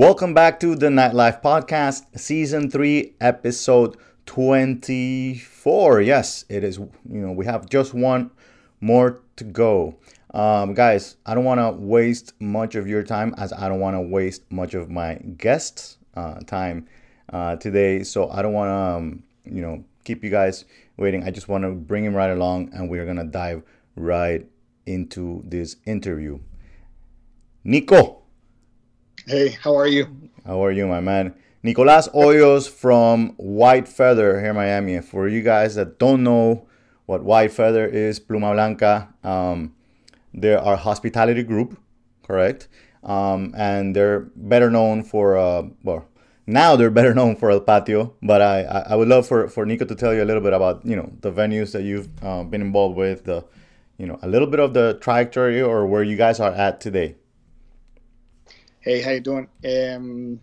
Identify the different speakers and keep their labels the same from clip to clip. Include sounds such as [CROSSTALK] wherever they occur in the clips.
Speaker 1: Welcome back to the Nightlife Podcast, Season 3, Episode 24. Yes, it is. You know, we have just one more to go. Um, guys, I don't want to waste much of your time as I don't want to waste much of my guests' uh, time uh, today. So I don't want to, um, you know, keep you guys waiting. I just want to bring him right along and we're going to dive right into this interview. Nico.
Speaker 2: Hey, how are you?
Speaker 1: How are you, my man? Nicolas Hoyos from White Feather here in Miami. For you guys that don't know what White Feather is, Pluma Blanca, um, they're our hospitality group, correct? Um, and they're better known for, uh, well, now they're [LAUGHS] better known for El Patio, but I, I would love for, for Nico to tell you a little bit about, you know, the venues that you've uh, been involved with, the, you know, a little bit of the trajectory or where you guys are at today.
Speaker 2: Hey, how you doing? Um,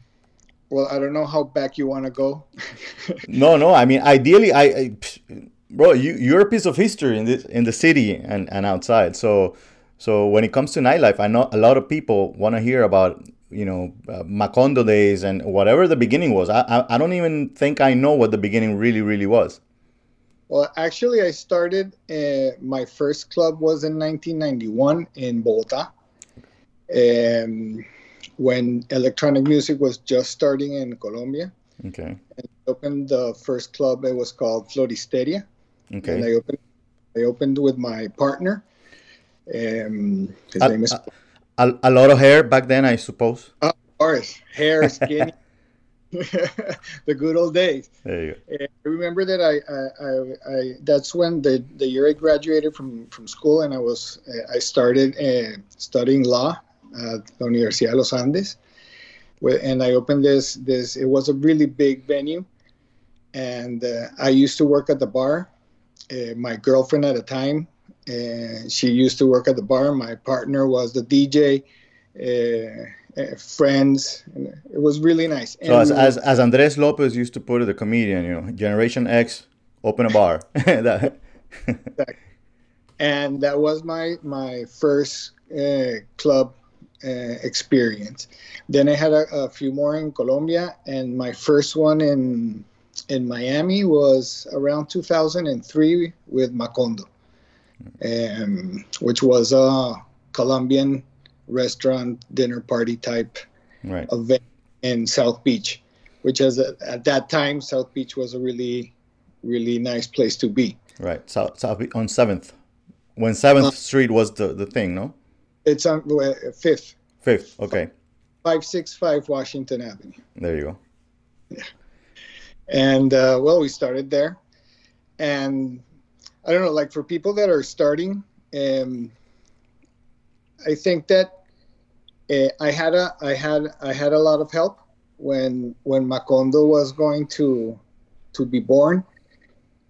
Speaker 2: well, I don't know how back you want to go. [LAUGHS]
Speaker 1: no, no. I mean, ideally, I, I, bro, you you're a piece of history in this in the city and and outside. So, so when it comes to nightlife, I know a lot of people want to hear about you know uh, Macondo days and whatever the beginning was. I, I I don't even think I know what the beginning really really was.
Speaker 2: Well, actually, I started. Uh, my first club was in 1991 in Bogota. Um, when electronic music was just starting in Colombia.
Speaker 1: Okay.
Speaker 2: And I opened the first club. It was called Floristeria.
Speaker 1: Okay.
Speaker 2: And I opened. I opened with my partner. Um, his
Speaker 1: a,
Speaker 2: name is.
Speaker 1: A, a, lot of hair back then, I suppose.
Speaker 2: of course, hair, [LAUGHS] skinny. [LAUGHS] the good old days.
Speaker 1: There you
Speaker 2: go. I remember that I, I, I, I, that's when the, the year I graduated from, from school and I was I started uh, studying law at the Universidad de los Andes. And I opened this, this, it was a really big venue. And uh, I used to work at the bar. Uh, my girlfriend at the time, uh, she used to work at the bar. My partner was the DJ. Uh, uh, friends. It was really nice.
Speaker 1: So as, as, as Andres Lopez used to put it, the comedian, you know, Generation X, open a bar. [LAUGHS] that.
Speaker 2: and that was my my first uh, club uh, experience. Then I had a, a, few more in Colombia, and my first one in in Miami was around 2003 with Macondo, um, which was a Colombian restaurant dinner party type
Speaker 1: right.
Speaker 2: event in South Beach, which is a, at that time South Beach was a really really nice place to be.
Speaker 1: Right, South South on Seventh, when Seventh uh, Street was the the thing, no?
Speaker 2: It's on uh, Fifth.
Speaker 1: Fifth, okay.
Speaker 2: Five six five Washington Avenue.
Speaker 1: There you go.
Speaker 2: Yeah, and uh, well, we started there, and I don't know, like for people that are starting, um, I think that uh, I had a I had I had a lot of help when when Macondo was going to to be born.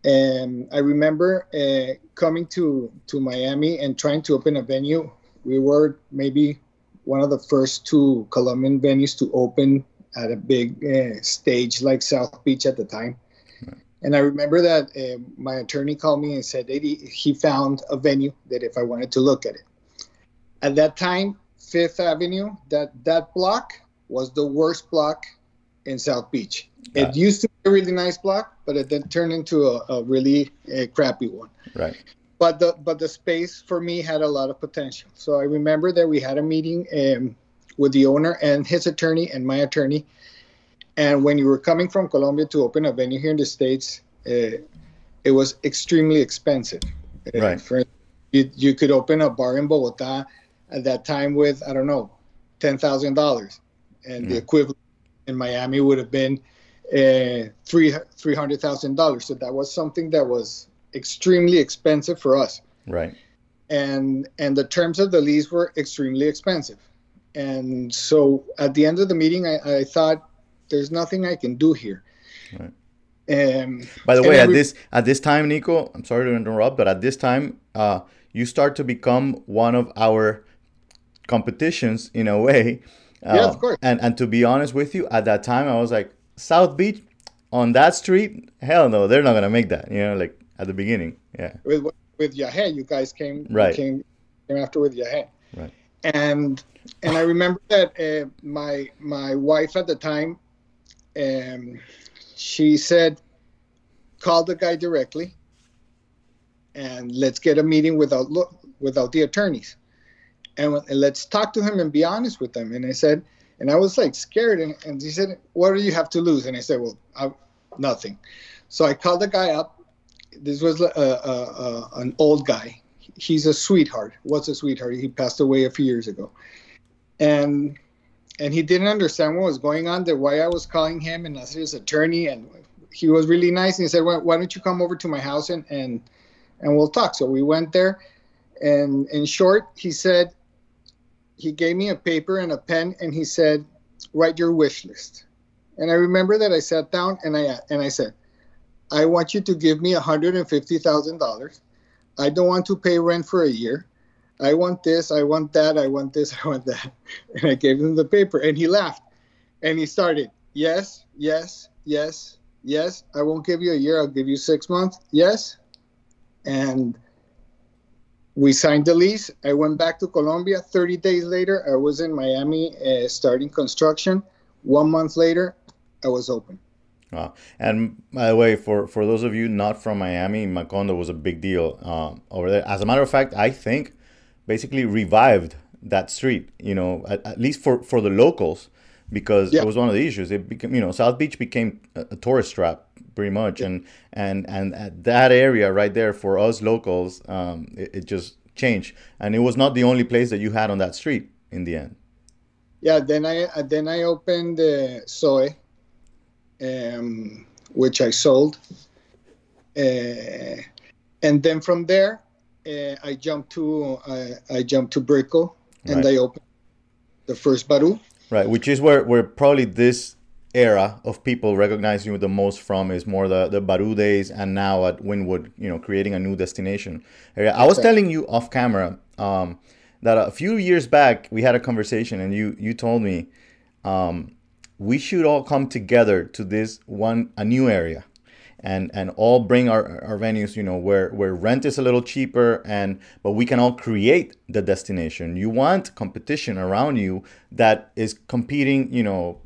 Speaker 2: And I remember uh, coming to to Miami and trying to open a venue. We were maybe one of the first two Colombian venues to open at a big uh, stage like South Beach at the time. And I remember that uh, my attorney called me and said that he, he found a venue that if I wanted to look at it. At that time, Fifth Avenue, that that block was the worst block in South Beach. It used to be a really nice block, but it then turned into a, a really a crappy one.
Speaker 1: Right.
Speaker 2: But the but the space for me had a lot of potential. So I remember that we had a meeting um, with the owner and his attorney and my attorney. And when you were coming from Colombia to open a venue here in the states, uh, it was extremely expensive.
Speaker 1: Uh, right.
Speaker 2: For, you, you could open a bar in Bogota at that time with I don't know, ten thousand dollars, and mm. the equivalent in Miami would have been uh, three three hundred thousand dollars. So that was something that was extremely expensive for us.
Speaker 1: Right.
Speaker 2: And and the terms of the lease were extremely expensive. And so at the end of the meeting, I, I thought, there's nothing I can do here.
Speaker 1: Right.
Speaker 2: Um,
Speaker 1: By the way, at this at this time, Nico, I'm sorry to interrupt, but at this time, uh, you start to become one of our competitions in a way.
Speaker 2: Uh, yeah, of course.
Speaker 1: And and to be honest with you, at that time, I was like, South Beach, on that street, hell no, they're not gonna make that. You know, like at the beginning, yeah.
Speaker 2: With with Yahe, you guys came
Speaker 1: right.
Speaker 2: came came after with Yahe.
Speaker 1: Right.
Speaker 2: and and I remember that uh, my my wife at the time, um, she said, call the guy directly, and let's get a meeting without look without the attorneys, and, and let's talk to him and be honest with them. And I said, and I was like scared, and, and he said, what do you have to lose? And I said, well, I, nothing. So I called the guy up. This was a, a, a, an old guy. He's a sweetheart. Was a sweetheart. He passed away a few years ago and and he didn't understand what was going on. That why I was calling him and as his attorney, and he was really nice. And he said, well, "Why don't you come over to my house and and and we'll talk?" So we went there, and in short, he said he gave me a paper and a pen, and he said, "Write your wish list." And I remember that I sat down and I and I said, "I want you to give me hundred and fifty thousand dollars. I don't want to pay rent for a year." I want this, I want that, I want this, [LAUGHS] I want that. And I gave him the paper and he laughed. And he started, yes, yes, yes, yes. I won't give you a year, I'll give you six months. Yes. And we signed the lease. I went back to Colombia. 30 days later, I was in Miami uh, starting construction. One month later, I was open.
Speaker 1: Wow. And by the way, for, for those of you not from Miami, Macondo was a big deal um, over there. As a matter of fact, I think basically revived that street, you know, at, at least for, for the locals, because yeah. it was one of the issues. It became, you know, South Beach became a, a tourist trap pretty much. Yeah. And, and, and at that area right there for us locals, um, it, it, just changed. And it was not the only place that you had on that street in the end.
Speaker 2: Yeah. Then I, uh, then I opened uh, Soy, um, which I sold. Uh, and then from there, uh, I jumped to uh, I jumped to Brickell and right. I opened the first Baru.
Speaker 1: Right, which is where where probably this era of people recognizing you the most from is more the the Baru days and now at Wynwood, you know, creating a new destination area. I was telling you off camera um, that a few years back we had a conversation and you you told me um, we should all come together to this one a new area and and all bring our, our venues you know where where rent is a little cheaper and but we can all create the destination. You want competition around you that is competing you know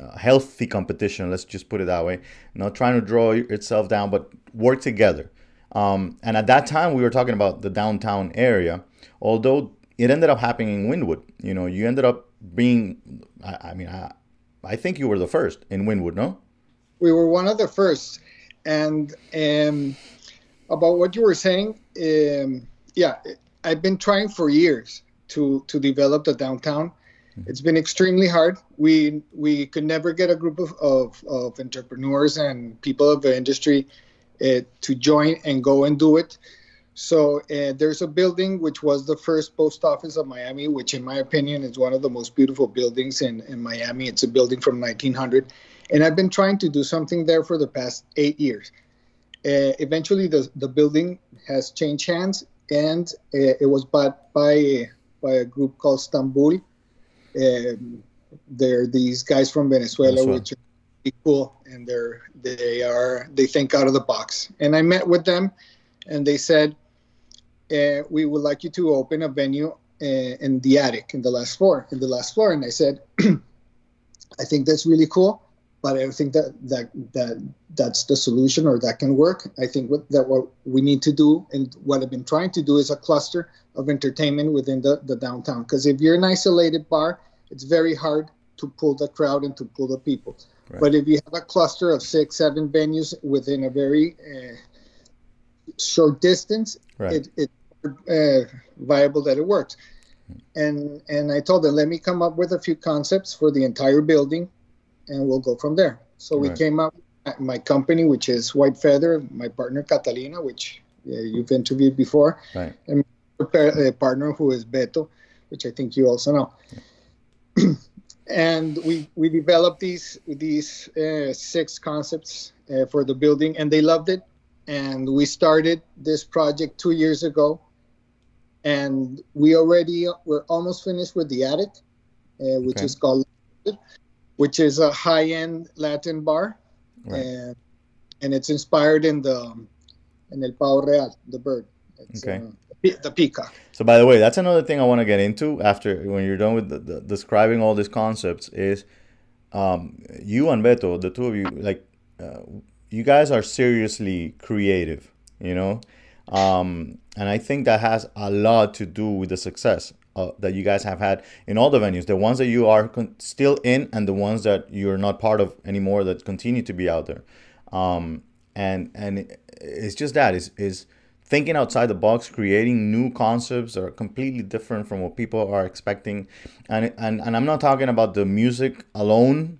Speaker 1: uh, healthy competition let's just put it that way. Not trying to draw itself down but work together. Um, and at that time we were talking about the downtown area although it ended up happening in wynwood. You know you ended up being i, I mean I, I think you were the first in Wynwood, no
Speaker 2: we were one of the first and um, about what you were saying, um, yeah, I've been trying for years to to develop the downtown. Mm-hmm. It's been extremely hard. We we could never get a group of, of, of entrepreneurs and people of the industry uh, to join and go and do it. So uh, there's a building which was the first post office of Miami, which in my opinion is one of the most beautiful buildings in, in Miami. It's a building from 1900 and I've been trying to do something there for the past eight years. Uh, eventually, the, the building has changed hands, and uh, it was bought by by a group called Stambul. Um, they're these guys from Venezuela, Venezuela. which are pretty cool, and they're they are they think out of the box. And I met with them, and they said, uh, "We would like you to open a venue uh, in the attic, in the last floor, in the last floor." And I said, [CLEARS THROAT] "I think that's really cool." but I think that that that that's the solution or that can work. I think what, that what we need to do and what I've been trying to do is a cluster of entertainment within the, the downtown. Because if you're an isolated bar, it's very hard to pull the crowd and to pull the people. Right. But if you have a cluster of six, seven venues within a very uh, short distance, right. it, it's uh, viable that it works. And and I told them, let me come up with a few concepts for the entire building and we'll go from there. So right. we came up my company, which is White Feather, my partner Catalina, which uh, you've interviewed before, right. and my partner who is Beto, which I think you also know. Yeah. [CLEARS THROAT] and we we developed these these uh, six concepts uh, for the building, and they loved it. And we started this project two years ago, and we already we're almost finished with the attic, uh, which okay. is called which is a high-end Latin bar, right. and and it's inspired in the in El Pavo Real, the bird. It's,
Speaker 1: okay.
Speaker 2: Uh, the peacock.
Speaker 1: So by the way, that's another thing I want to get into after when you're done with the, the, describing all these concepts is um, you and Beto, the two of you, like uh, you guys are seriously creative, you know, um, and I think that has a lot to do with the success uh, that you guys have had in all the venues, the ones that you are con- still in and the ones that you're not part of anymore that continue to be out there. Um, and and it's just that is is thinking outside the box, creating new concepts that are completely different from what people are expecting. And and, and I'm not talking about the music alone,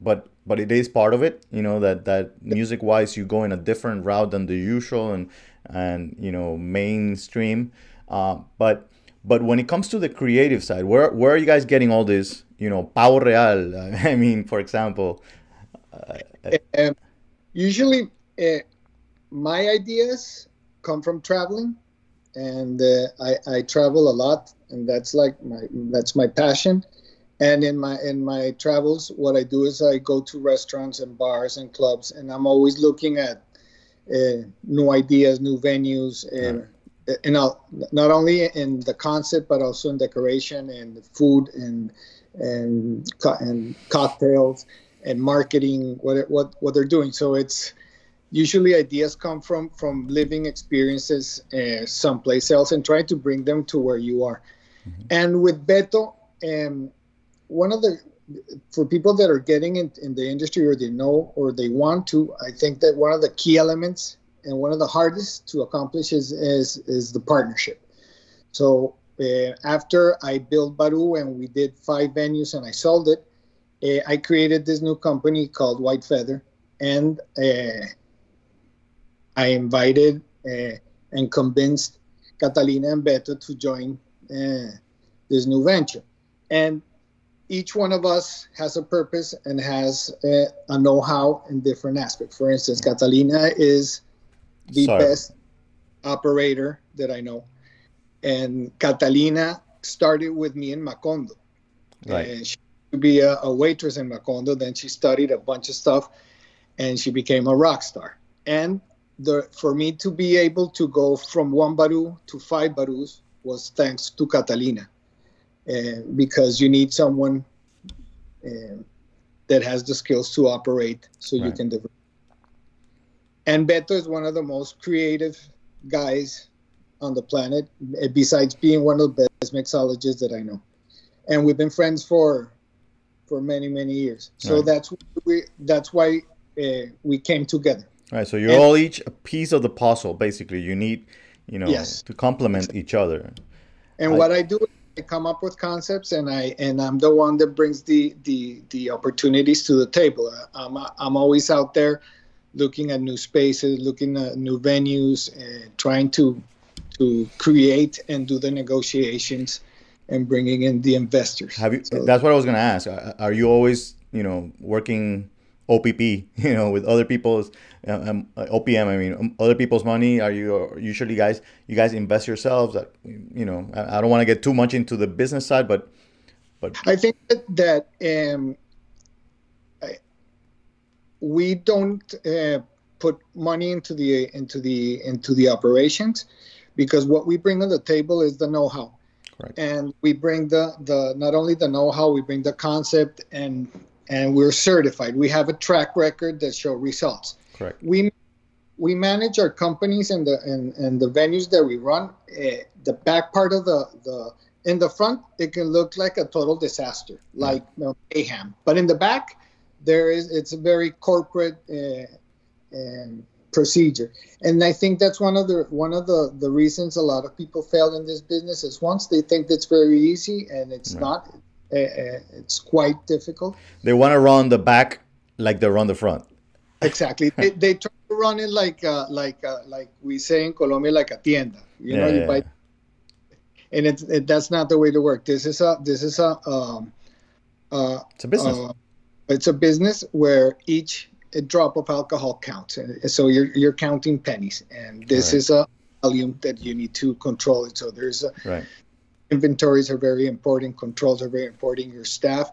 Speaker 1: but but it is part of it. You know that that music wise, you go in a different route than the usual and and you know mainstream. Uh, but but when it comes to the creative side, where where are you guys getting all this? You know, pavo real. [LAUGHS] I mean, for example.
Speaker 2: Uh, um, usually, uh, my ideas come from traveling, and uh, I, I travel a lot, and that's like my that's my passion. And in my in my travels, what I do is I go to restaurants and bars and clubs, and I'm always looking at uh, new ideas, new venues, and right. you know, not only in the concept but also in decoration and food and and and cocktails and marketing what what what they're doing. So it's usually ideas come from from living experiences uh, someplace else and try to bring them to where you are. Mm-hmm. And with Beto, um, one of the for people that are getting in, in the industry or they know or they want to, I think that one of the key elements and one of the hardest to accomplish is is, is the partnership. So uh, after I built Baru and we did five venues and I sold it, uh, I created this new company called White Feather, and uh, I invited uh, and convinced Catalina and Beto to join uh, this new venture. And each one of us has a purpose and has uh, a know-how in different aspects. For instance, Catalina is the Sorry. best operator that I know, and Catalina started with me in Macondo. Right. And she to be a, a waitress in Macondo. Then she studied a bunch of stuff, and she became a rock star. And the, for me to be able to go from one baru to five barus was thanks to Catalina, uh, because you need someone uh, that has the skills to operate so right. you can develop. And Beto is one of the most creative guys on the planet, eh, besides being one of the best mixologists that I know. And we've been friends for for many many years. So right. that's we that's why uh, we came together.
Speaker 1: All right. So you're and, all each a piece of the puzzle. Basically, you need you know yes. to complement each other.
Speaker 2: And I, what I do, I come up with concepts, and I and I'm the one that brings the the the opportunities to the table. I'm I'm always out there looking at new spaces, looking at new venues, and trying to to create and do the negotiations and bringing in the investors.
Speaker 1: Have you? So, that's what I was going to ask. Are you always, you know, working OPP, [LAUGHS] you know, with other people's um, OPM? I mean, um, other people's money. Are you usually guys? You guys invest yourselves? That you know, I, I don't want to get too much into the business side, but but
Speaker 2: I think that, that um, I, we don't uh, put money into the into the into the operations because what we bring on the table is the know-how Right. And we bring the, the not only the know-how, we bring the concept and and we're certified. We have a track record that show results.
Speaker 1: Correct.
Speaker 2: We we manage our companies and the and, and the venues that we run. Uh, the back part of the the in the front, it can look like a total disaster, like you know, mayhem. But in the back, there is it's a very corporate. Uh, um, procedure. And I think that's one of the one of the the reasons a lot of people fail in this business is once they think it's very easy and it's right. not. Uh, uh, it's quite difficult.
Speaker 1: They want to run the back like they run the front.
Speaker 2: Exactly. they, they try to run it like uh, like uh, like we say in Colombia, like a tienda. You yeah, know, you yeah. buy, and it's it, that's not the way to work. This is a this is a um,
Speaker 1: uh, it's a business. Uh,
Speaker 2: it's a business where each drop of alcohol counts. So you're you're counting pennies, and this right. is a volume that you need to control it. So there's a,
Speaker 1: right.
Speaker 2: Inventories are very important, controls are very important. Your staff,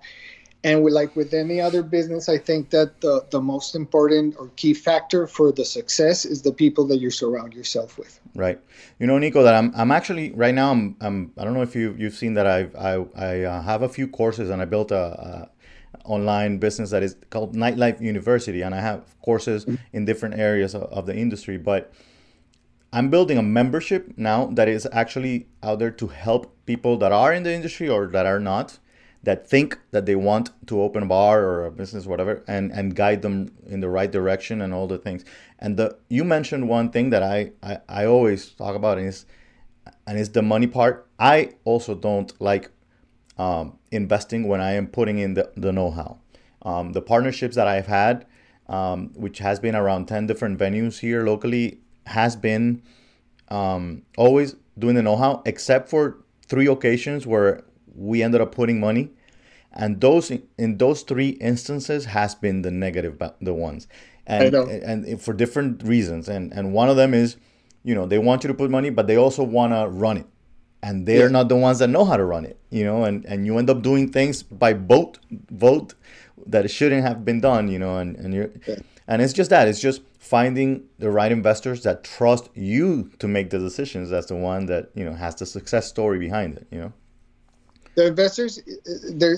Speaker 2: and with, like with any other business, I think that the, the most important or key factor for the success is the people that you surround yourself with.
Speaker 1: Right. You know, Nico, that I'm, I'm actually right now. I'm, I'm I don't know if you you've seen that I've I I uh, have a few courses and I built a, a online business that is called Nightlife University, and I have courses mm-hmm. in different areas of, of the industry, but. I'm building a membership now that is actually out there to help people that are in the industry or that are not that think that they want to open a bar or a business, whatever, and and guide them in the right direction and all the things. And the you mentioned one thing that I I, I always talk about is and it's the money part. I also don't like um, investing when I am putting in the, the know-how. Um, the partnerships that I've had, um, which has been around 10 different venues here locally, has been um, always doing the know-how, except for three occasions where we ended up putting money. And those in those three instances has been the negative the ones. And and for different reasons. And and one of them is you know they want you to put money but they also want to run it. And they're yeah. not the ones that know how to run it you know? And and you end up doing things by vote vote that shouldn't have been done you know? And and you're yeah. and it's just that. It's just finding the right investors that trust you to make the decisions that's the one that you know has the success story behind it you know?
Speaker 2: The investors there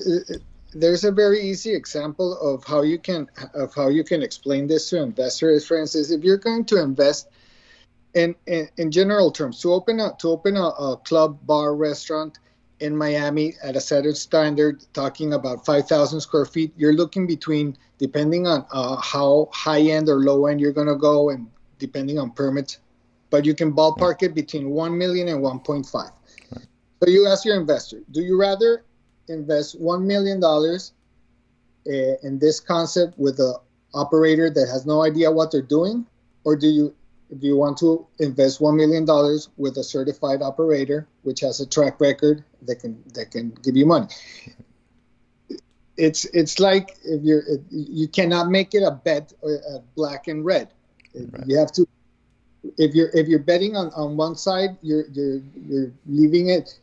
Speaker 2: there's a very easy example of how you can of how you can explain this to investors. For instance if you're going to invest in in, in general terms to open a to open a, a club bar restaurant in Miami at a certain standard, talking about 5,000 square feet, you're looking between, depending on uh, how high end or low end you're going to go, and depending on permits, but you can ballpark it between 1 million and 1.5. So you ask your investor, do you rather invest $1 million uh, in this concept with an operator that has no idea what they're doing? Or do you do you want to invest $1 million with a certified operator, which has a track record that can, that can give you money? It's, it's like if you're, you cannot make it a bet, a black and red. Right. You have to if you're if you're betting on, on one side, you're you're you're leaving it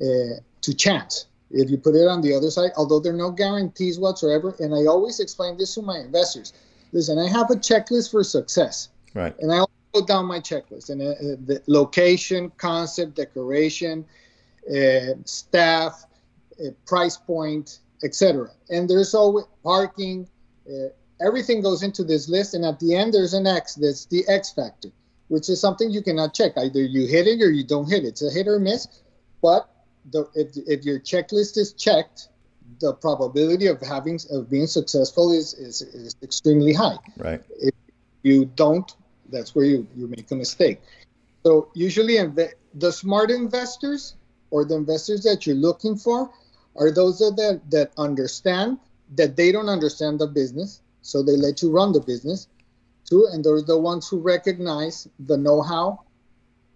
Speaker 2: uh, to chance if you put it on the other side, although there are no guarantees whatsoever. And I always explain this to my investors. Listen, I have a checklist for success.
Speaker 1: Right.
Speaker 2: And I go down my checklist and uh, the location, concept, decoration, uh, staff, uh, price point, etc. And there's always parking. Uh, everything goes into this list, and at the end there's an X. That's the X factor, which is something you cannot check. Either you hit it or you don't hit it. It's a hit or miss. But the if, if your checklist is checked, the probability of having of being successful is is, is extremely high.
Speaker 1: Right.
Speaker 2: If you don't, that's where you, you make a mistake. So usually, the smart investors or the investors that you're looking for are those that that understand that they don't understand the business, so they let you run the business. Too, and those are the ones who recognize the know-how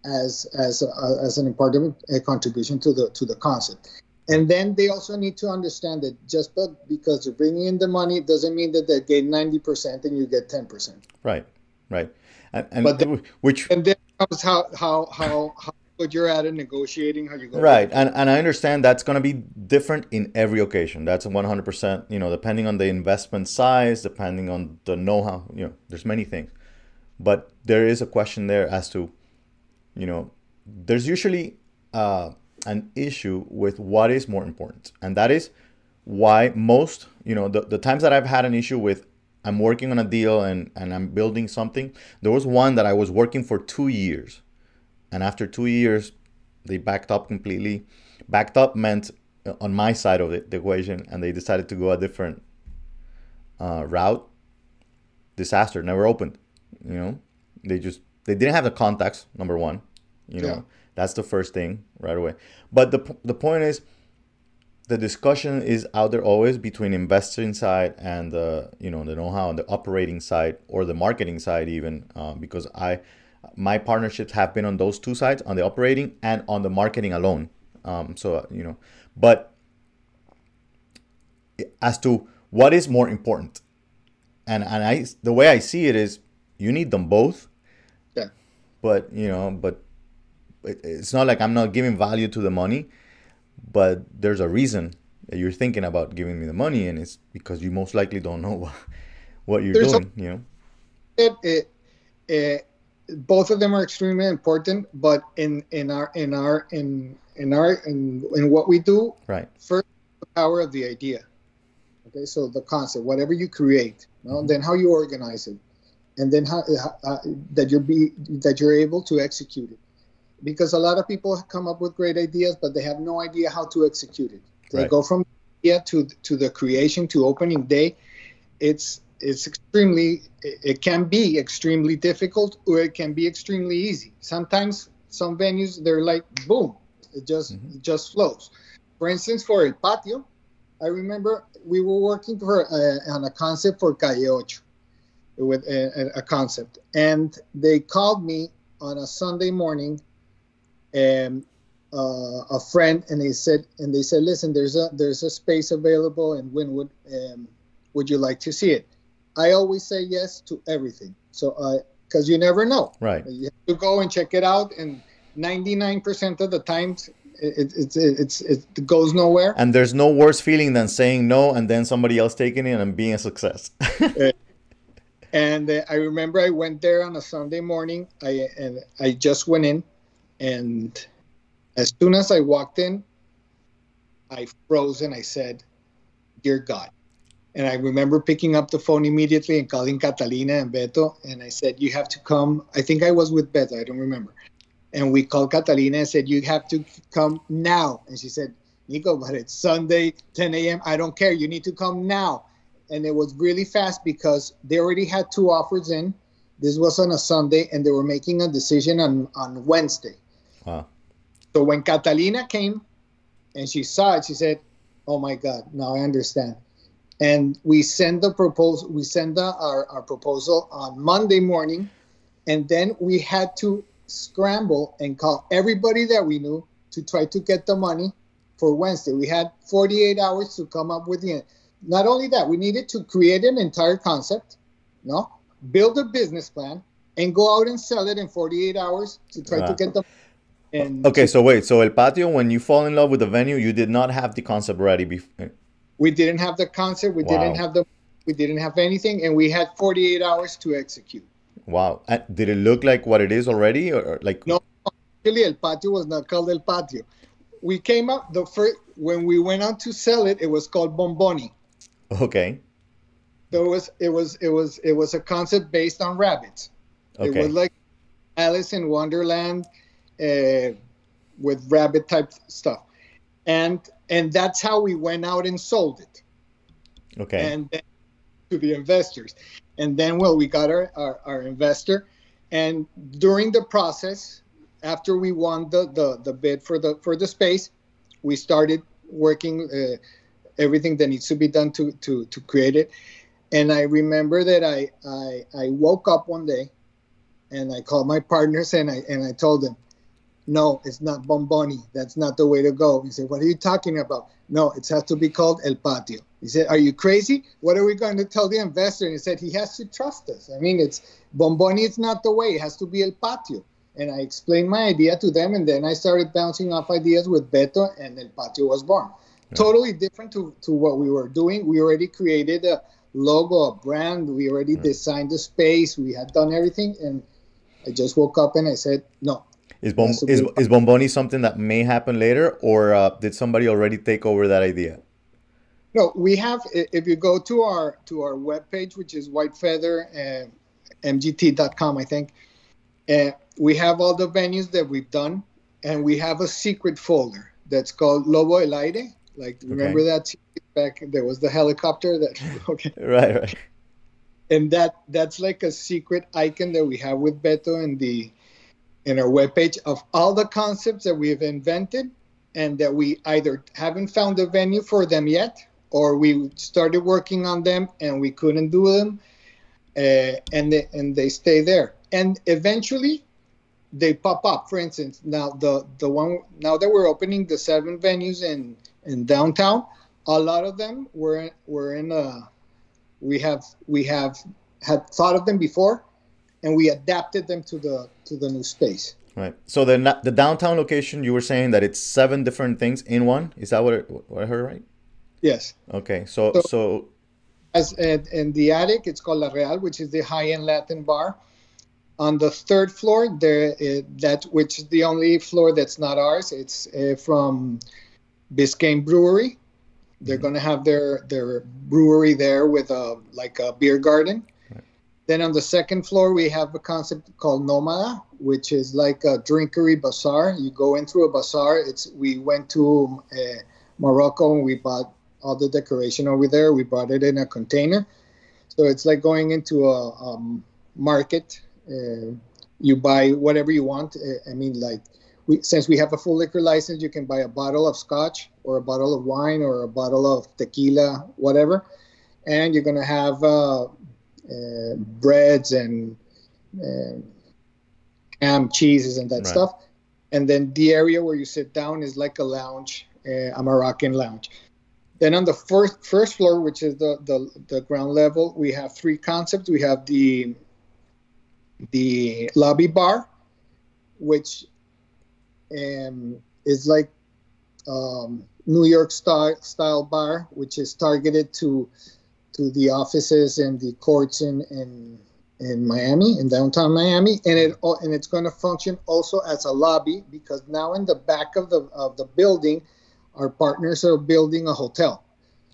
Speaker 2: as as a, as an important uh, contribution to the to the concept. And then they also need to understand that just because they're bringing in the money doesn't mean that they get ninety percent and you get ten percent.
Speaker 1: Right, right. And, and
Speaker 2: but then, which and then comes how how how how good you're at in negotiating, how you go.
Speaker 1: Right, and and I understand that's going to be different in every occasion. That's one hundred percent. You know, depending on the investment size, depending on the know-how. You know, there's many things, but there is a question there as to you know, there's usually uh, an issue with what is more important. And that is why most, you know, the, the times that I've had an issue with I'm working on a deal and, and I'm building something, there was one that I was working for two years. And after two years, they backed up completely. Backed up meant uh, on my side of it, the equation, and they decided to go a different uh, route. Disaster never opened. You know, they just they didn't have the contacts. Number one, you know, yeah. that's the first thing right away. But the the point is, the discussion is out there always between investing side and the you know the know-how and the operating side or the marketing side even uh, because I my partnerships have been on those two sides on the operating and on the marketing alone. Um, so you know, but as to what is more important, and and I the way I see it is you need them both.
Speaker 2: Yeah.
Speaker 1: But you know, but it's not like I'm not giving value to the money, but there's a reason that you're thinking about giving me the money, and it's because you most likely don't know [LAUGHS] what, what you're
Speaker 2: There's
Speaker 1: doing. you know.
Speaker 2: it, it, it, both of them are extremely important, but in in our in our in in our in, in what we do,
Speaker 1: Right.
Speaker 2: first the power of the idea. Okay, so the concept, whatever you create, you know,
Speaker 1: Mhm.
Speaker 2: then how you organize it, and then how uh, that you're be that you're able to execute it. Because a lot of people come up with great ideas, but they have no idea how to execute it. They
Speaker 1: Right.
Speaker 2: go from idea to to the creation to opening day. It's it's extremely it can be extremely difficult or it can be extremely easy. Sometimes some venues they're like boom, it just
Speaker 1: Mhm.
Speaker 2: it just flows. For instance, for El Patio, I remember we were working for uh, on a concept for Calle Ocho, with a, a concept, and they called me on a Sunday morning, and uh, a friend, and they said, and they said, listen, there's a there's a space available in Wynwood. Um, would you like to see it? I always say yes to everything. So I, because you never know.
Speaker 1: Right.
Speaker 2: You have to go and check it out, and 99% of the times it, it, it, it's it goes nowhere.
Speaker 1: And there's no worse feeling than saying no and then somebody else taking it and being a success. [LAUGHS]
Speaker 2: And uh, I remember I went there on a Sunday morning. I and I just went in, and as soon as I walked in, I froze and I said, "Dear God." And I remember picking up the phone immediately and calling Catalina and Beto, and I said, "You have to come." I think I was with Beto. I don't remember. And we called Catalina and said, "You have to come now." And she said, "Nico, but it's Sunday, 10 a.m. I don't care. You need to come now." And it was really fast because they already had two offers in. This was on a Sunday, and they were making a decision on on Wednesday.
Speaker 1: Wow.
Speaker 2: So when Catalina came and she saw it, she said, "Oh my God, now I understand." And we send the proposal. We send the, our our proposal on Monday morning, and then we had to scramble and call everybody that we knew to try to get the money for Wednesday. We had 48 hours to come up with the. Not only that, we needed to create an entire concept, no, build a business plan, and go out and sell it in 48 hours to try
Speaker 1: Wow.
Speaker 2: to get the. And
Speaker 1: Okay, so wait, so El Patio, when you fall in love with the venue, you did not have the concept ready before.
Speaker 2: we didn't have the concept we didn't have the we didn't have anything and we had 48 hours to execute
Speaker 1: Wow. And did it look like what it is already, or like?
Speaker 2: No. really el patio was not called el patio we came up the first when we went out to sell it it was called bomboni
Speaker 1: Okay.
Speaker 2: there was it was it was it was a concept based on rabbits
Speaker 1: Okay.
Speaker 2: it was like alice in wonderland uh, with rabbit type stuff and and that's how we went out and sold it
Speaker 1: Okay.
Speaker 2: and then to the investors. And then, well, we got our, our, our investor. And during the process, after we won the, the, the bid for the for the space, we started working uh, everything that needs to be done to, to, to create it. And I remember that I, I I woke up one day and I called my partners and I and I told them, no, it's not Bomboni. That's not the way to go. He said, what are you talking about? No, it has to be called El Patio. He said, are you crazy? What are we going to tell the investor? And he said, he has to trust us. I mean, it's Bomboni is not the way. It has to be El Patio. And I explained my idea to them, and then I started bouncing off ideas with Beto, and El Patio was born. Totally different to, to what we were doing. We already created a logo, a brand. We already designed the space. We had done everything, and I just woke up and I said, no,
Speaker 1: Is, Bom- is, is Bomboni something that may happen later, or uh, did somebody already take over that idea?
Speaker 2: No, we have. If you go to our to our webpage, which is whitefeather mgt.com, I think, uh, we have all the venues that we've done, and we have a secret folder that's called Lobo El Aire. Like, remember that back? There was the helicopter that. [LAUGHS] Okay, [LAUGHS]
Speaker 1: Right, right.
Speaker 2: and that that's like a secret icon that we have with Beto and the in our webpage of all the concepts that we have invented and that we either haven't found a venue for them yet or we started working on them and we couldn't do them uh, and they, and they stay there. And eventually they pop up. For instance now the the one now that we're opening the seven venues in in downtown a lot of them were were in a we have we have had thought of them before and we adapted them to the to the new space
Speaker 1: Right. So the the downtown location, you were saying that it's seven different things in one. Is that what it, what I heard right?
Speaker 2: Yes.
Speaker 1: Okay. So so, so
Speaker 2: as uh, in the attic, it's called La Real, which is the high-end Latin bar. On the third floor, there uh, that which is the only floor that's not ours. It's uh, from Biscayne Brewery. They're mm-hmm. going to have their their brewery there with a like a beer garden. Then on the second floor, we have a concept called Nomada, which is like a drinkery bazaar. You go in through a bazaar. It's we went to uh, Morocco and we bought all the decoration over there. We brought it in a container, so it's like going into a um, market. Uh, you buy whatever you want. Uh, I mean, like we, since we have a full liquor license, you can buy a bottle of scotch or a bottle of wine or a bottle of tequila, whatever, and you're gonna have uh, uh, breads and uh, ham, cheeses, and that right. stuff. And then the area where you sit down is like a lounge, uh, a Moroccan lounge. Then on the first first floor, which is the, the the ground level, we have three concepts. We have the the lobby bar, which um, is like um, New York style style bar, which is targeted to to the offices and the courts in in, in Miami, in downtown Miami, and it and it's going to function also as a lobby because now in the back of the of the building, our partners are building a hotel.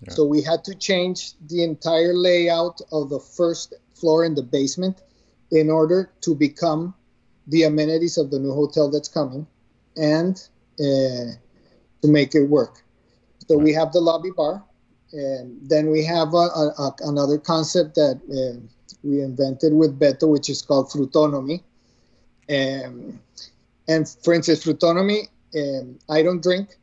Speaker 2: Yeah. So we had to change the entire layout of the first floor in the basement in order to become the amenities of the new hotel that's coming and uh, to make it work. So we have the lobby bar, and then we have a, a, a, another concept that uh, we invented with Beto, which is called fruitonomy. Um, and for instance, fruitonomy, um, I don't drink,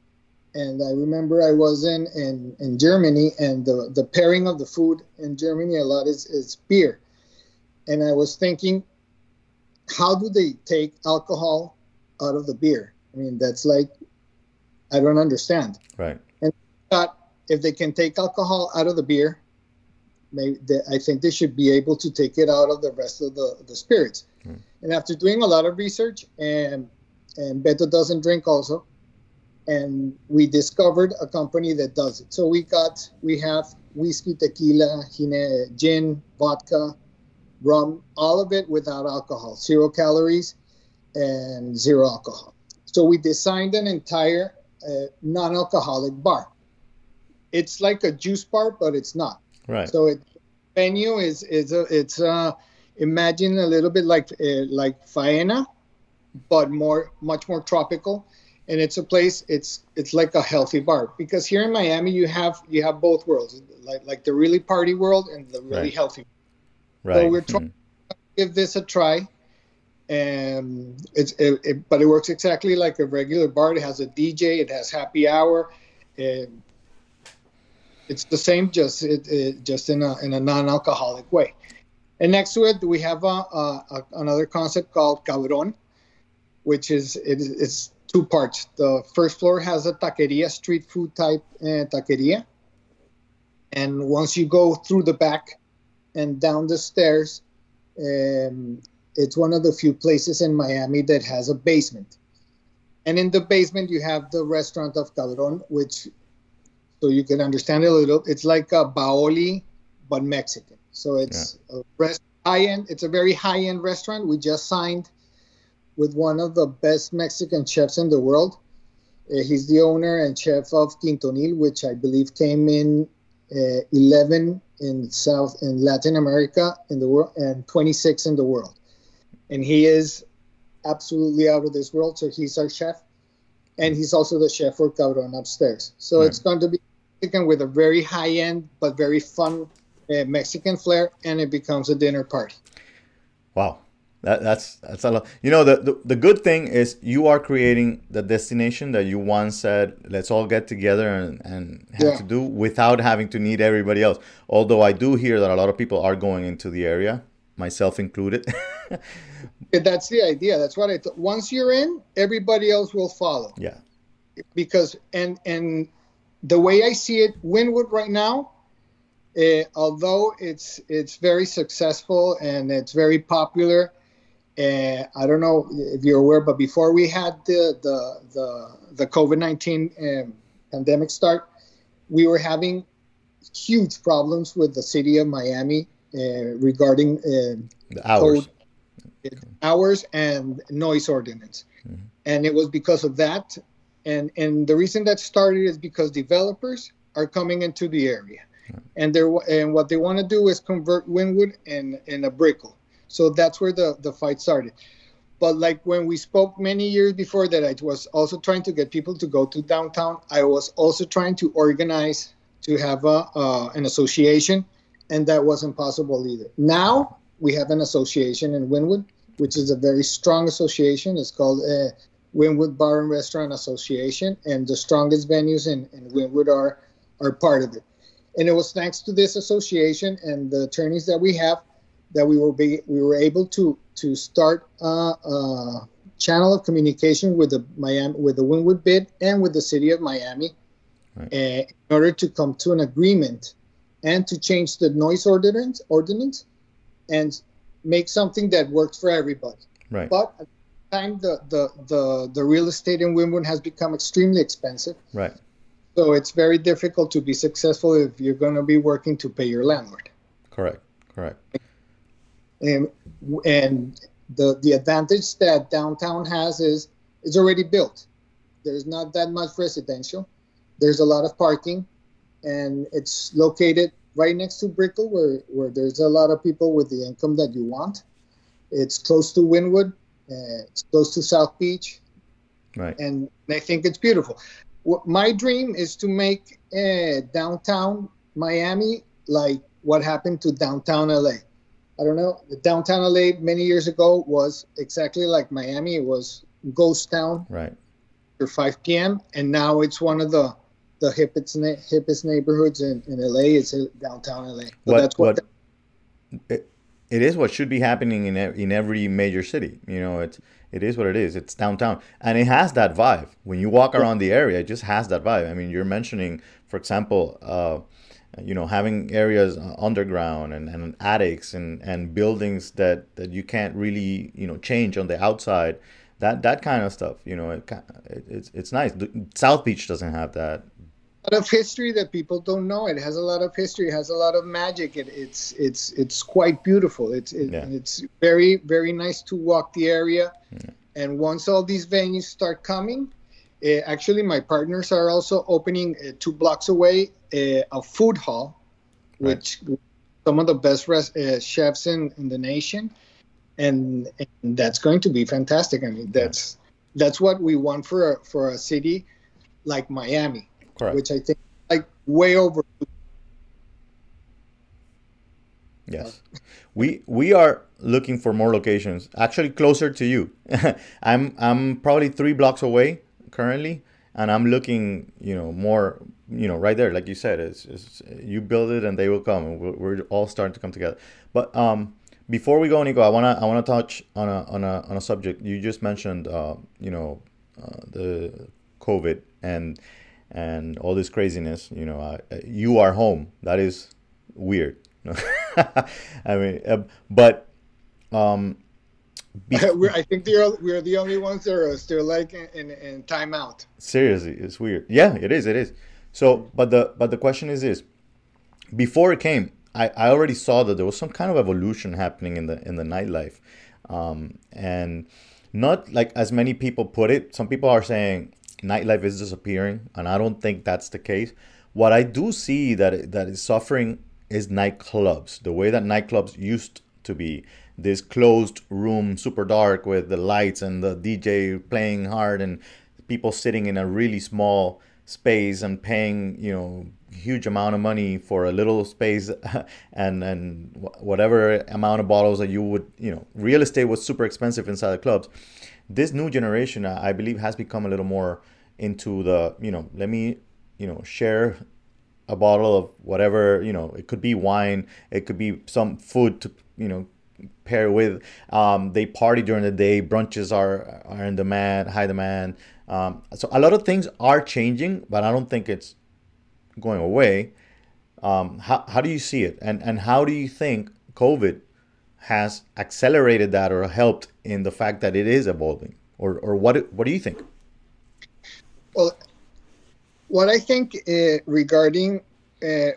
Speaker 2: and I remember I was in, in, in Germany, and the, the pairing of the food in Germany a lot is, is beer. And I was thinking, how do they take alcohol out of the beer? I mean, that's like, I don't understand.
Speaker 1: Right.
Speaker 2: And thought if they can take alcohol out of the beer, maybe they, I think they should be able to take it out of the rest of the, the spirits. Mm. And after doing a lot of research, and and Beto doesn't drink also, and we discovered a company that does it. So we got we have whiskey, tequila, gin, vodka, rum, all of it without alcohol, zero calories, and zero alcohol. So we designed an entire uh, non-alcoholic bar. It's like a juice bar, but it's not.
Speaker 1: Right.
Speaker 2: So it venue is is a, it's uh imagine a little bit like uh, like Faena, but more much more tropical. And it's a place. It's it's like a healthy bar because here in Miami you have you have both worlds, like like the really party world and the really right. healthy.
Speaker 1: Right.
Speaker 2: So we're trying mm. to give this a try and it's it, it, but it works exactly like a regular bar. It has a DJ, it has happy hour, and it's the same, just it, it just in a in a non-alcoholic way. And next to it, we have a, a, a another concept called Cabron, which is it it's two parts. The first floor has a taqueria, street food type uh, taqueria, and once you go through the back and down the stairs, um, it's one of the few places in Miami that has a basement. And in the basement, you have the restaurant of Cabron, which, so you can understand it a little, it's like a Baoli, but Mexican. So it's yeah. a rest, high end, it's a very high end restaurant. We just signed with one of the best Mexican chefs in the world. Uh, he's the owner and chef of Quintonil, which I believe came in uh, 11 in South in Latin America in the world and 26 in the world and he is absolutely out of this world. So he's our chef, and he's also the chef for Cabron upstairs. So right. it's going to be Mexican with a very high end but very fun uh, Mexican flair, and it becomes a dinner party.
Speaker 1: Wow. That, that's that's a lot. You know, the, the the good thing is you are creating the destination that you once said, let's all get together and, and have yeah. to do without having to need everybody else. Although I do hear that a lot of people are going into the area, myself included. [LAUGHS]
Speaker 2: That's the idea. That's what I thought. Once you're in, everybody else will follow.
Speaker 1: Yeah.
Speaker 2: Because and and the way I see it, Wynwood right now, uh, although it's it's very successful and it's very popular. Uh, I don't know if you're aware, but before we had the the the, the COVID nineteen um, pandemic start, we were having huge problems with the city of Miami uh, regarding
Speaker 1: the hours.
Speaker 2: Hours and noise ordinance. Mm-hmm. And it was because of that. And, and the reason that started is because developers are coming into the area. And they're and what they want to do is convert Wynwood and, and a Brickell. So that's where the, the fight started. But like when we spoke many years before that, I was also trying to get people to go to downtown. I was also trying to organize to have a, uh, an association, and that wasn't possible either. Now we have an association in Wynwood which is a very strong association. It's called uh, Wynwood Bar and Restaurant Association, and the strongest venues in, in Wynwood are are part of it. And it was thanks to this association and the attorneys that we have that we were be, we were able to to start a, a channel of communication with the Miami with the Wynwood bid and with the city of Miami right. uh, in order to come to an agreement and to change the noise ordinance ordinance and make something that works for everybody.
Speaker 1: Right.
Speaker 2: But time, the, the, the, the real estate in Wynwood has become extremely expensive.
Speaker 1: Right.
Speaker 2: So it's very difficult to be successful if you're going to be working to pay your landlord.
Speaker 1: Correct. Correct.
Speaker 2: And, and the the advantage that downtown has is it's already built. There's not that much residential. There's a lot of parking, and it's located right next to Brickell, where where there's a lot of people with the income that you want. It's close to Wynwood. Uh, it's close to South Beach.
Speaker 1: Right.
Speaker 2: And I think it's beautiful. What, my dream is to make uh, downtown Miami like what happened to downtown LA. I don't know. Downtown LA many years ago was exactly like Miami. It was ghost town.
Speaker 1: Right.
Speaker 2: For 5 p.m. and now it's one of the the hippest hippest neighborhoods in, in LA. It's downtown LA. So
Speaker 1: what, that's what. what it, it is what should be happening in in every major city. You know, it's it is what it is. It's downtown, and it has that vibe. When you walk around the area, it just has that vibe. I mean, you're mentioning, for example, uh, you know, having areas underground and, and attics and, and buildings that, that you can't really, you know, change on the outside. That that kind of stuff, you know, it, it it's it's nice. South Beach doesn't have that
Speaker 2: lot of history that people don't know. It has a lot of history. It has a lot of magic. It, it's it's it's quite beautiful. It's it, yeah. it's very very nice to walk the area. Yeah. And once all these venues start coming, uh, actually my partners are also opening uh, two blocks away uh, a food hall, right. which some of the best res- chefs in, in the nation, and, and that's going to be fantastic. I mean that's yeah. that's what we want for a, for a city like Miami
Speaker 1: Correct.
Speaker 2: which I think like way over.
Speaker 1: Yes, we we are looking for more locations. Actually, closer to you. [LAUGHS] I'm I'm probably three blocks away currently, and I'm looking, you know, more, you know, right there, like you said, it's, it's you build it and they will come, and we're, we're all starting to come together. But um, before we go, Nico, I wanna I wanna touch on a on a on a subject you just mentioned. Uh, you know, uh, the COVID and and all this craziness, you know, uh, you are home. That is weird. [LAUGHS] I mean, uh, but um, [LAUGHS]
Speaker 2: I think are, we're the only ones that are still like in, in, in timeout.
Speaker 1: Seriously, it's weird. Yeah, it is. It is. So, but the but the question is this: before it came, I, I already saw that there was some kind of evolution happening in the in the nightlife, um, and not like as many people put it. Some people are saying nightlife is disappearing, and I don't think that's the case. What I do see that that is suffering is nightclubs. The way that nightclubs used to be, this closed room, super dark with the lights and the DJ playing hard, and people sitting in a really small space and paying, you know, huge amount of money for a little space [LAUGHS] and and whatever amount of bottles that you would you know real estate was super expensive inside the clubs this new generation i believe has become a little more into the you know let me you know share a bottle of whatever you know it could be wine it could be some food to you know pair with. Um, they party during the day brunches are are in demand high demand. Um, so a lot of things are changing but i don't think it's going away. Um, how, how do you see it? And and how do you think covid has accelerated that or helped in the fact that it is evolving? Or or what what do you think
Speaker 2: well, what I think uh, regarding uh,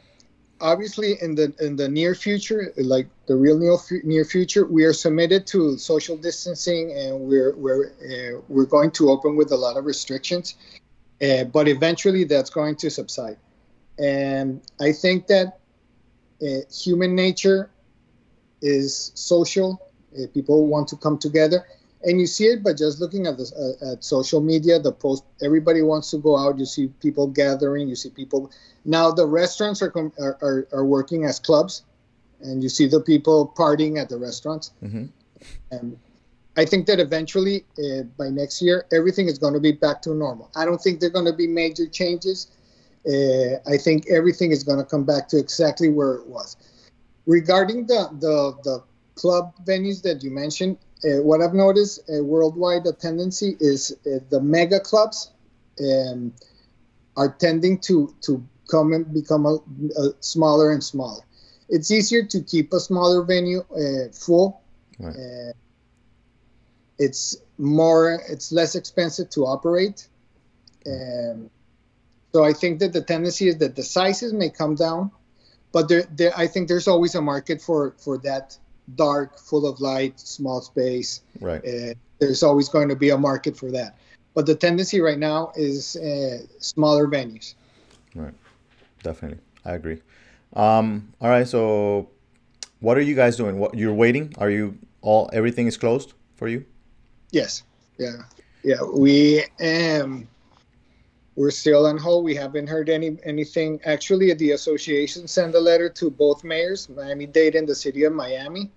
Speaker 2: obviously in the in the near future, like the real near, near future, we are submitted to social distancing and we're we're uh, we're going to open with a lot of restrictions, uh, but eventually that's going to subside, and I think that uh, human nature is social. Uh, people want to come together and you see it by just looking at this uh, at social media the post everybody wants to go out you see people gathering you see people now the restaurants are are, are, are working as clubs and you see the people partying at the restaurants. Mm-hmm. and i think that eventually uh, by next year everything is going to be back to normal. I don't think there are going to be major changes. Uh, i think everything is going to come back to exactly where it was. Regarding the the, the club venues that you mentioned uh, what I've noticed uh, worldwide, the tendency is uh, the mega clubs um, are tending to to come and become a, a smaller and smaller. It's easier to keep a smaller venue uh, full. Right. Uh, it's more, it's less expensive to operate. Um, so I think that the tendency is that the sizes may come down, but there, there, I think there's always a market for for that dark, full of light, small space.
Speaker 1: Right. Uh,
Speaker 2: there's always going to be a market for that. But the tendency right now is uh, smaller venues.
Speaker 1: Right. Definitely. I agree. Um, all right. So, what are you guys doing? What you're waiting? Are you all everything is closed for you?
Speaker 2: Yes. Yeah. Yeah. We um we're still on hold. We haven't heard any anything. Actually, the association sent a letter to both mayors, Miami-Dade and the city of Miami,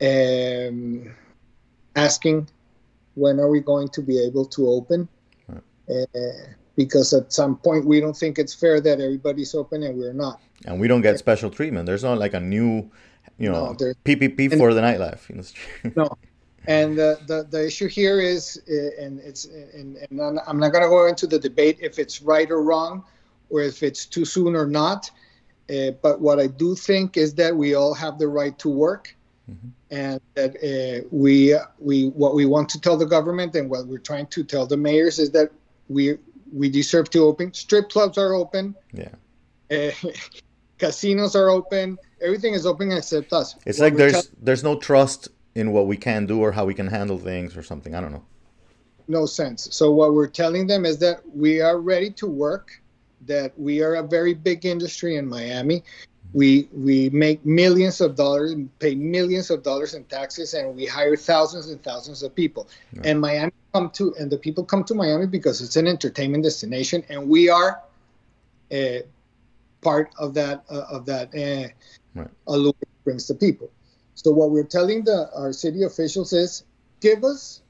Speaker 2: um, asking when are we going to be able to open. Right. Uh, because at some point we don't think it's fair that everybody's open and we're not.
Speaker 1: And we don't get special treatment. There's not like a new, you know, no, PPP for the nightlife. [LAUGHS]
Speaker 2: no, and the, the, the issue here is, uh, and it's, and, and I'm not going to go into the debate if it's right or wrong, or if it's too soon or not. Uh, but what I do think is that we all have the right to work, mm-hmm. and that uh, we we what we want to tell the government and what we're trying to tell the mayors is that we we deserve to open. Strip clubs are open.
Speaker 1: Yeah.
Speaker 2: Uh, [LAUGHS] casinos are open. Everything is open except us.
Speaker 1: It's what like there's there's no trust in what we can do or how we can handle things or something. I don't know.
Speaker 2: No sense. So what we're telling them is that we are ready to work, that we are a very big industry in Miami. We we make millions of dollars, pay millions of dollars in taxes, and we hire thousands and thousands of people. Right. And Miami come to and the people come to Miami because it's an entertainment destination, and we are a part of that uh, of that uh, right. allure brings the people. So what we're telling the our city officials is give us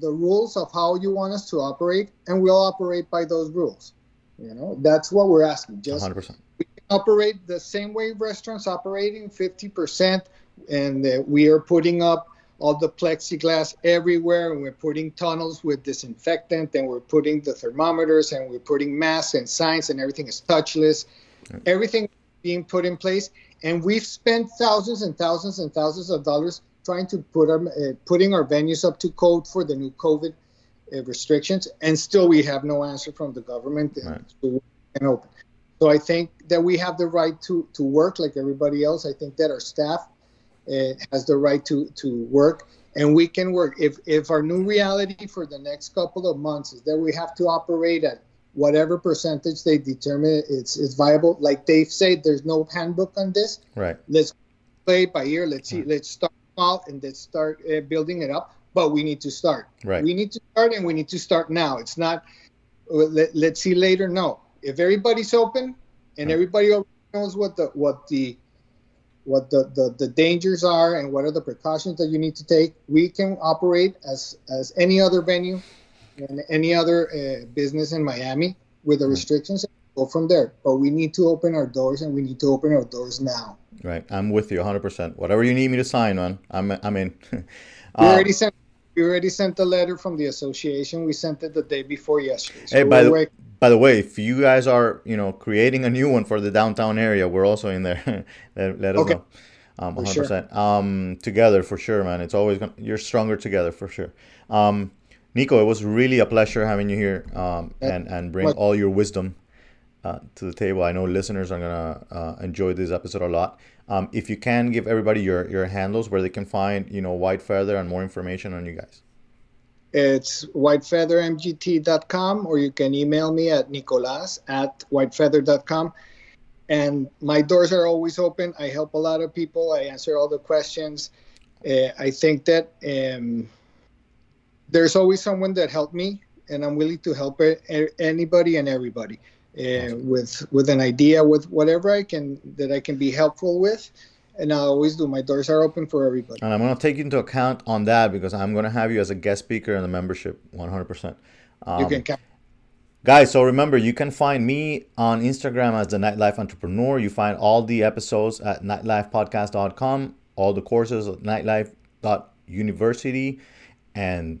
Speaker 2: the rules of how you want us to operate and we'll operate by those rules. You know, that's what we're asking.
Speaker 1: Just 100%.
Speaker 2: We operate the same way restaurants operating 50% and uh, we are putting up all the plexiglass everywhere and we're putting tunnels with disinfectant and we're putting the thermometers and we're putting masks and signs and everything is touchless. Right. Everything being put in place and we've spent thousands and thousands and thousands of dollars trying to put our uh, putting our venues up to code for the new COVID uh, restrictions, and still we have no answer from the government right. to open. So I think that we have the right to to work like everybody else. I think that our staff uh, has the right to to work, and we can work. If if our new reality for the next couple of months is that we have to operate at whatever percentage they determine it's, it's viable. Like Dave said, there's no handbook on this.
Speaker 1: Right.
Speaker 2: Let's play by ear. Let's see. Let's start small and let's start uh, building it up. But we need to start.
Speaker 1: Right.
Speaker 2: We need to start, and we need to start now. It's not. Uh, let, let's see later. No. If everybody's open and everybody knows what the what the what the, the, the dangers are and what are the precautions that you need to take, we can operate as as any other venue and any other uh, business in Miami with the restrictions. Go from there, but we need to open our doors, and we need to open our doors now.
Speaker 1: Right, I'm with you 100. percent Whatever you need me to sign man. I'm I'm in. [LAUGHS]
Speaker 2: uh, we already sent we already sent the letter from the association. We sent it the day before yesterday.
Speaker 1: So hey, by the, by the way, if you guys are, you know, creating a new one for the downtown area, we're also in there. [LAUGHS] let, let, us okay. know. Um, 100%. Sure. Um, together for sure, man. It's always gonna, you're stronger together for sure. Um, Nico, it was really a pleasure having you here um, and, and bring all your wisdom uh, to the table. I know listeners are going to uh, enjoy this episode a lot. Um, if you can give everybody your, your handles where they can find, you know, White Feather and more information on you guys.
Speaker 2: It's whitefeathermgt.com or you can email me at nicolas at whitefeather.com. And my doors are always open. I help a lot of people. I answer all the questions. Uh, I think that um, there's always someone that helped me, and I'm willing to help anybody and everybody uh, with with an idea, with whatever I can that I can be helpful with. And I always do. My doors are open for everybody.
Speaker 1: And I'm going to take into account on that because I'm going to have you as a guest speaker in the membership 100%. Um, you can count. Guys, so remember, you can find me on Instagram as the Nightlife Entrepreneur. You find all the episodes at nightlifepodcast.com, all the courses at nightlife.university. And